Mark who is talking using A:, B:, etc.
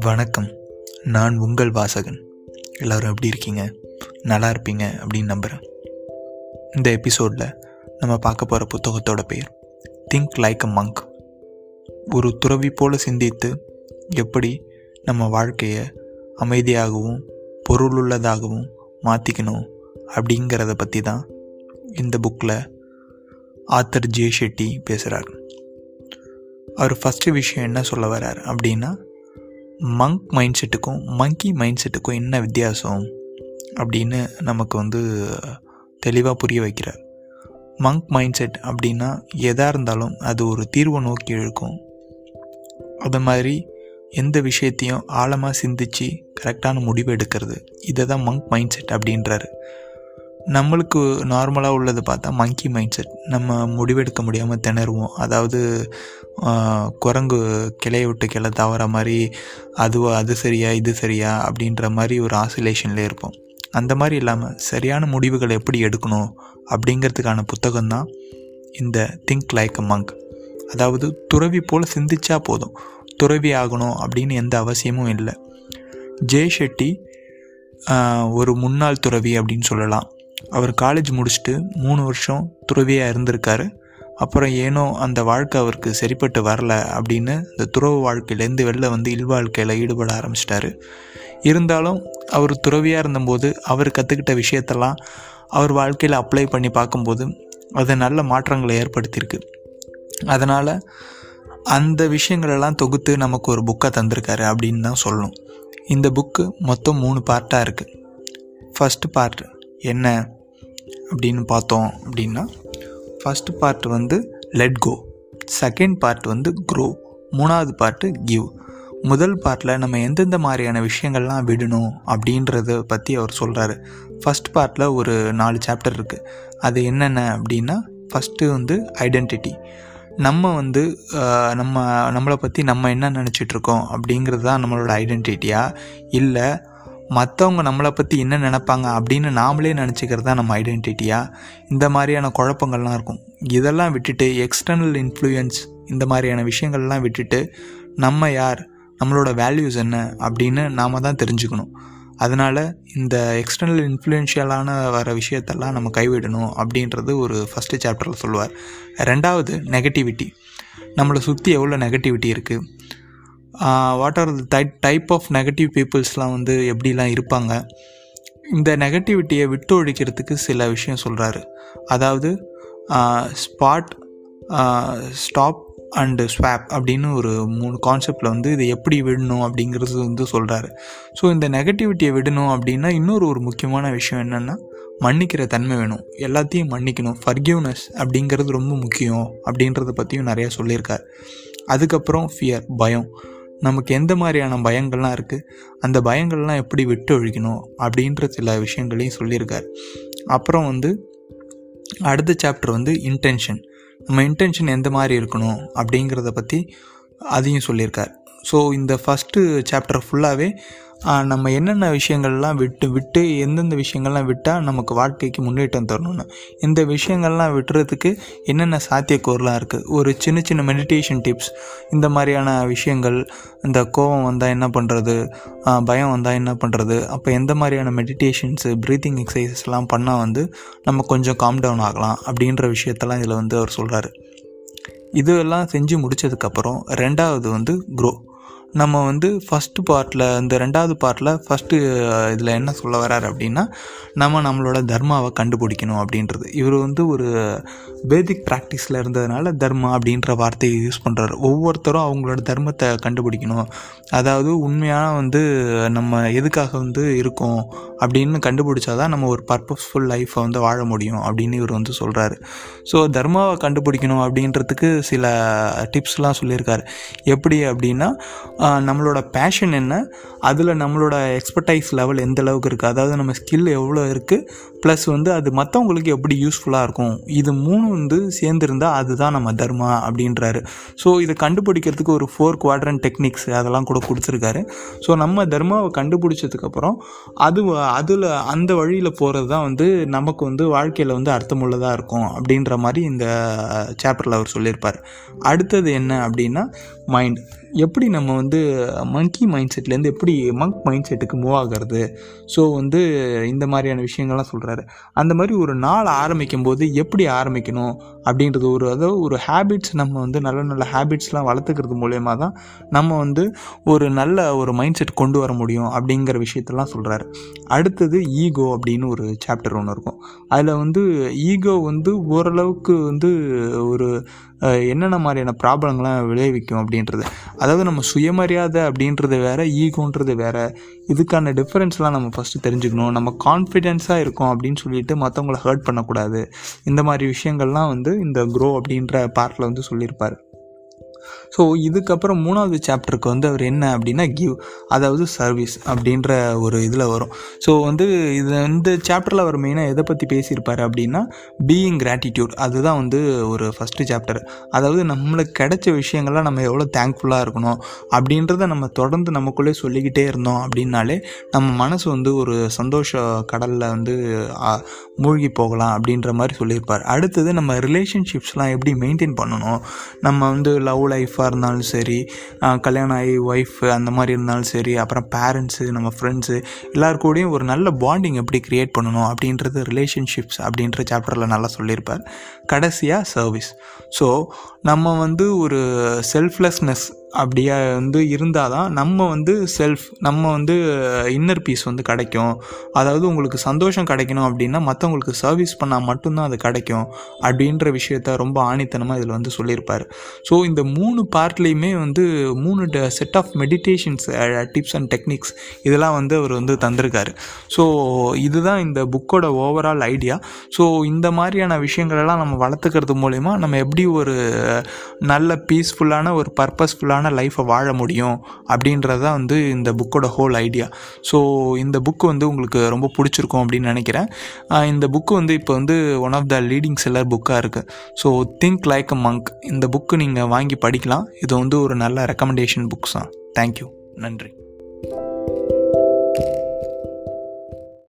A: வணக்கம். நான் உங்கள் வாசகன். எல்லோரும் எப்படி இருக்கீங்க? நல்லா இருப்பீங்க அப்படின்னு நம்புகிறேன் இந்த எபிசோடில் நம்ம பார்க்க போகிற புத்தகத்தோட பேர் திங்க் லைக் அ மங்க் ஒரு துறவி போல சிந்தித்து எப்படி நம்ம வாழ்க்கையை அமைதியாகவும் பொருளுள்ளதாகவும் மாற்றிக்கணும் அப்படிங்கிறத பற்றி தான் இந்த புக்கில் ஆத்தர் ஜே ஷெட்டி பேசுகிறார் அவர் ஃபஸ்ட்டு விஷயம் என்ன சொல்ல வர்றார் அப்படின்னா மங்க் மைண்ட் செட்டுக்கும் மங்கி மைண்ட் செட்டுக்கும் என்ன வித்தியாசம்? அப்படின்னு நமக்கு வந்து தெளிவாக புரிய வைக்கிறார். மங்க் மைண்ட் செட் அப்படின்னா எதாக இருந்தாலும் அது ஒரு தீர்வை நோக்கி இழுக்கும். அது மாதிரி எந்த விஷயத்தையும் ஆழமாக சிந்திச்சு கரெக்டான முடிவு எடுக்கிறது. இதை தான் மங்க் மைண்ட் செட் அப்படின்றாரு. நம்மளுக்கு நார்மலாக உள்ளது பார்த்தா மங்கி மைண்ட் செட் நம்ம முடிவெடுக்க முடியாமல் திணறுவோம். அதாவது குரங்கு கிளைய விட்டு கிளை தவற மாதிரி அதுவா அது சரியா இது சரியா அப்படின்ற மாதிரி ஒரு ஆசிலேஷனில் இருப்போம். அந்த மாதிரி இல்லாமல் சரியான முடிவுகளை எப்படி எடுக்கணும் அப்படிங்கிறதுக்கான புத்தகம் தான் இந்த திங்க் லைக் அ மங்க் அதாவது துறவி போல் சிந்திச்சா போதும். துறவி ஆகணும் அப்படின்னு எந்த அவசியமும் இல்லை. ஜெய் ஷெட்டி ஒரு முன்னாள் துறவி அப்படின்னு சொல்லலாம். அவர் காலேஜ் முடிச்சுட்டு மூணு வருஷம் துறவியாக இருந்திருக்காரு. அப்புறம் ஏனோ அந்த வாழ்க்கை அவருக்கு சரிப்பட்டு வரல அப்படின்னு இந்த துறவு வாழ்க்கையிலேருந்து வெளில வந்து இல்வாழ்க்கையில் ஈடுபட ஆரம்பிச்சிட்டாரு. இருந்தாலும் அவர் துறவியாக இருந்தபோது அவர் கற்றுக்கிட்ட விஷயத்தெல்லாம் அவர் வாழ்க்கையில் அப்ளை பண்ணி பார்க்கும்போது அது நல்ல மாற்றங்களை ஏற்படுத்தியிருக்கு. அதனால் அந்த விஷயங்களெல்லாம் தொகுத்து நமக்கு ஒரு புக்கை தந்திருக்காரு அப்படின்னு தான் சொல்லணும். இந்த புக்கு மொத்தம் மூணு பார்ட்டாக இருக்குது ஃபஸ்ட்டு பார்ட் என்ன? அப்படின்னு பார்த்தோம் அப்படின்னா ஃபஸ்ட்டு பார்ட் வந்து லெட் கோ செகண்ட் பார்ட் வந்து க்ரோ மூணாவது பார்ட்டு கிவ் முதல் பார்ட்டில் நம்ம எந்தெந்த மாதிரியான விஷயங்கள்லாம் விடணும் அப்படின்றத பற்றி அவர் சொல்கிறாரு ஃபஸ்ட் பார்ட்டில் ஒரு நாலு சாப்டர் இருக்குது அது என்னென்ன அப்படின்னா ஃபஸ்ட்டு வந்து ஐடென்டிட்டி நம்ம வந்து நம்ம நம்மளை பற்றி நம்ம என்ன நினச்சிட்ருக்கோம் அப்படிங்கிறது தான் நம்மளோட ஐடென்டிட்டியா இல்லை மற்றவங்க நம்மளை பற்றி என்ன நினப்பாங்க அப்படின்னு நாமளே நினச்சிக்கிறது தான் நம்ம ஐடென்டிட்டியாக இந்த மாதிரியான குழப்பங்கள்லாம் இருக்கும். இதெல்லாம் விட்டுட்டு எக்ஸ்டர்னல் இன்ஃப்ளூயன்ஸ் இந்த மாதிரியான விஷயங்கள்லாம் விட்டுட்டு நம்ம யார் நம்மளோட வேல்யூஸ் என்ன அப்படின்னு நாம் தான் தெரிஞ்சுக்கணும். அதனால் இந்த எக்ஸ்டர்னல் இன்ஃப்ளூயன்ஷியலான வர விஷயத்தெல்லாம் நம்ம கைவிடணும் அப்படின்றது ஒரு ஃபஸ்ட்டு சாப்டரில் சொல்லுவார். ரெண்டாவது நெகட்டிவிட்டி நம்மளை சுற்றி எவ்வளோ நெகட்டிவிட்டி இருக்குது what are the type of negative பீப்புள்ஸ்லாம் வந்து எப்படிலாம் இருப்பாங்க? இந்த நெகட்டிவிட்டியை விட்டு ஒழிக்கிறதுக்கு சில விஷயம் சொல்கிறாரு அதாவது ஸ்பாட் ஸ்டாப் அண்டு ஸ்வாப் அப்படின்னு ஒரு மூணு கான்செப்டில் வந்து இதை எப்படி விடணும் அப்படிங்கிறது வந்து சொல்கிறாரு ஸோ இந்த நெகட்டிவிட்டியை விடணும் அப்படின்னா இன்னொரு ஒரு முக்கியமான விஷயம் என்னென்னா மன்னிக்கிற தன்மை வேணும். எல்லாத்தையும் மன்னிக்கணும். ஃபர்கிவ்னஸ் அப்படிங்கிறது ரொம்ப முக்கியம் அப்படின்றத பற்றியும் நிறையா சொல்லியிருக்கார். அதுக்கப்புறம் ஃபியர் பயம். நமக்கு எந்த மாதிரியான பயங்கள்லாம் இருக்குது அந்த பயங்கள்லாம் எப்படி விட்டு ஒழிக்கணும் அப்படின்ற சில விஷயங்களையும் சொல்லியிருக்கார். அப்புறம் வந்து அடுத்த சாப்டர் வந்து இன்டென்ஷன் நம்ம இன்டென்ஷன் எந்த மாதிரி இருக்கணும் அப்படிங்கிறத பற்றி அதையும் சொல்லியிருக்கார். ஸோ இந்த ஃபஸ்ட்டு சாப்டர் ஃபுல்லாகவே நம்ம என்னென்ன விஷயங்கள்லாம் விட்டு விட்டு எந்தெந்த விஷயங்கள்லாம் விட்டால் நமக்கு வாழ்க்கைக்கு முன்னேற்றம் தரணும்னு. இந்த விஷயங்கள்லாம் விட்டுறதுக்கு என்னென்ன சாத்தியக்கூறுலாம் இருக்குது ஒரு சின்ன சின்ன மெடிடேஷன் டிப்ஸ் இந்த மாதிரியான விஷயங்கள் இந்த கோபம் வந்தால் என்ன பண்ணுறது பயம் வந்தால் என்ன பண்ணுறது அப்போ எந்த மாதிரியான மெடிடேஷன்ஸு ப்ரீத்திங் எக்ஸசைசஸ்லாம் பண்ணால் வந்து நம்ம கொஞ்சம் காம் டவுன் ஆகலாம் அப்படின்ற விஷயத்தெல்லாம் இதில் வந்து அவர் சொல்கிறாரு இதெல்லாம் செஞ்சு முடித்ததுக்கப்புறம் ரெண்டாவது வந்து க்ரோ நம்ம வந்து ஃபஸ்ட்டு பார்ட்டில் இந்த ரெண்டாவது பார்ட்டில் ஃபஸ்ட்டு இதில் என்ன சொல்ல வர்றார் அப்படின்னா நம்ம நம்மளோட தர்மாவை கண்டுபிடிக்கணும் அப்படின்றது. இவர் வந்து ஒரு பேதிக் ப்ராக்டிஸில் இருந்ததுனால தர்மா அப்படின்ற வார்த்தையை யூஸ் பண்ணுறாரு ஒவ்வொருத்தரும் அவங்களோட தர்மத்தை கண்டுபிடிக்கணும். அதாவது உண்மையான வந்து நம்ம எதுக்காக வந்து இருக்கோம் அப்படின்னு கண்டுபிடிச்சாதான் நம்ம ஒரு பர்பஸ்ஃபுல் லைஃப்பை வந்து வாழ முடியும் அப்படின்னு இவர் வந்து சொல்கிறாரு ஸோ தர்மாவை கண்டுபிடிக்கணும் அப்படின்றதுக்கு சில டிப்ஸ்லாம் சொல்லியிருக்காரு. எப்படி அப்படின்னா நம்மளோட பேஷன் என்ன? அதில் நம்மளோட எக்ஸ்பர்டைஸ் லெவல் எந்த அளவுக்கு இருக்குது அதாவது நம்ம ஸ்கில் எவ்வளோ இருக்குது ப்ளஸ் வந்து அது மற்றவங்களுக்கு எப்படி யூஸ்ஃபுல்லாக இருக்கும்? இது மூணு வந்து சேர்ந்துருந்தால் அதுதான் நம்ம தர்மா அப்படின்றாரு. ஸோ இதை கண்டுபிடிக்கிறதுக்கு ஒரு ஃபோர் குவாட்ரன் டெக்னிக்ஸ் அதெல்லாம் கூட கொடுத்துருக்காரு. ஸோ நம்ம தர்மாவை கண்டுபிடிச்சதுக்கப்புறம் அது அதில் அந்த வழியில் போகிறது தான் வந்து நமக்கு வந்து வாழ்க்கையில் வந்து அர்த்தமுள்ளதாக இருக்கும் அப்படின்ற மாதிரி இந்த சாப்டரில் அவர் சொல்லியிருப்பார். அடுத்தது என்ன அப்படின்னா மைண்ட் எப்படி நம்ம வந்து மங்கி மைண்ட் செட்லேருந்து எப்படி மங்க் மைண்ட் செட்டுக்கு மூவ் ஆகிறது? ஸோ வந்து இந்த மாதிரியான விஷயங்கள்லாம் சொல்கிறாரு அந்த மாதிரி ஒரு நாள் ஆரம்பிக்கும் போது எப்படி ஆரம்பிக்கணும்? அப்படின்றது ஒரு அதாவது ஒரு ஹேபிட்ஸ் நம்ம வந்து நல்ல நல்ல ஹேபிட்ஸ்லாம் வளர்த்துக்கிறது மூலயமா தான் நம்ம வந்து ஒரு நல்ல ஒரு மைண்ட் செட் கொண்டு வர முடியும் அப்படிங்கிற விஷயத்தெல்லாம் சொல்கிறாரு அடுத்தது ஈகோ அப்படின்னு ஒரு சாப்டர் ஒன்று இருக்கும். அதில் வந்து ஈகோ வந்து ஓரளவுக்கு வந்து ஒரு என்னென்ன மாதிரியான ப்ராப்ளங்கள்லாம் விளைவிக்கும் அப்படின்றது. அதாவது நம்ம சுயமரியாதை அப்படின்றது வேற ஈகோன்றது வேற. இதுக்கான டிஃப்ரென்ஸ்லாம் நம்ம ஃபஸ்ட்டு தெரிஞ்சுக்கணும். நம்ம கான்ஃபிடென்ஸாக இருக்கோம் அப்படின்னு சொல்லிட்டு மற்றவங்கள ஹர்ட் பண்ணக்கூடாது. இந்த மாதிரி விஷயங்கள்லாம் வந்து இந்த க்ரோ அப்படின்ற பார்ட்டில் வந்து சொல்லியிருப்பார். ஸோ இதுக்கப்புறம் மூணாவது சாப்டருக்கு வந்து அவர் என்ன அப்படின்னா கிவ் அதாவது சர்வீஸ் அப்படின்ற ஒரு இதில் வரும். ஸோ வந்து இது இந்த சாப்டரில் அவர் மெயினாக எதை பற்றி பேசியிருப்பார் அப்படின்னா பீயிங் கிராட்டிடியூட் அதுதான் வந்து ஒரு ஃபஸ்ட்டு சாப்டர் அதாவது நம்மளுக்கு கிடைச்ச விஷயங்கள்லாம் நம்ம எவ்வளோ தேங்க்ஃபுல்லாக இருக்கணும் அப்படின்றத நம்ம தொடர்ந்து நமக்குள்ளே சொல்லிக்கிட்டே இருந்தோம் அப்படின்னாலே நம்ம மனசு வந்து ஒரு சந்தோஷ கடலில் வந்து மூழ்கி போகலாம் அப்படின்ற மாதிரி சொல்லியிருப்பார். அடுத்தது நம்ம ரிலேஷன்ஷிப்ஸ்லாம் எப்படி மெயின்டைன் பண்ணணும்? நம்ம வந்து லவ் லைஃபாக இருந்தாலும் சரி கல்யாணம் ஆகி ஒய்ஃப் அந்த மாதிரி இருந்தாலும் சரி அப்புறம் பேரண்ட்ஸு நம்ம ஃப்ரெண்ட்ஸு எல்லார் கூடயும் ஒரு நல்ல பாண்டிங் எப்படி க்ரியேட் பண்ணணும் அப்படின்றது ரிலேஷன்ஷிப்ஸ் அப்படின்ற சாப்டரில் நல்லா சொல்லியிருப்பார். கடைசியாக சர்வீஸ் ஸோ நம்ம வந்து ஒரு செல்ஃப்லெஸ்னஸ் அப்படியே வந்து இருந்தால் தான் நம்ம வந்து செல்ஃப் நம்ம வந்து இன்னர் பீஸ் வந்து கிடைக்கும். அதாவது உங்களுக்கு சந்தோஷம் கிடைக்கணும் அப்படின்னா மற்றவங்களுக்கு சர்வீஸ் பண்ணால் மட்டும்தான் அது கிடைக்கும் அப்படின்ற விஷயத்த ரொம்ப ஆணித்தனமாக இதில் வந்து சொல்லியிருப்பார். ஸோ இந்த மூணு பார்ட்லேயுமே வந்து மூணு set of meditations tips and techniques இதெல்லாம் வந்து அவர் வந்து தந்திருக்காரு. ஸோ இதுதான் இந்த புக்கோட ஓவரால் ஐடியா ஸோ இந்த மாதிரியான விஷயங்களெல்லாம் நம்ம வளர்த்துக்கிறது மூலிமா நம்ம எப்படி ஒரு நல்ல பீஸ்ஃபுல்லான ஒரு பர்பஸ்ஃபுல்லான லைஃப்பை வாழ முடியும் அப்படின்றது தான் வந்து இந்த புக்கோட ஹோல் ஐடியா ஸோ இந்த புக்கு வந்து உங்களுக்கு ரொம்ப பிடிச்சிருக்கும் அப்படின்னு நினைக்கிறேன். இந்த புக்கு வந்து இப்போ வந்து one of the leading seller புக்காக இருக்குது so think like a monk இந்த புக்கு நீங்கள் வாங்கி படிக்கலாம். இது வந்து ஒரு நல்ல ரெக்கமெண்டேஷன் புக்ஸ் தான். தேங்க்யூ நன்றி.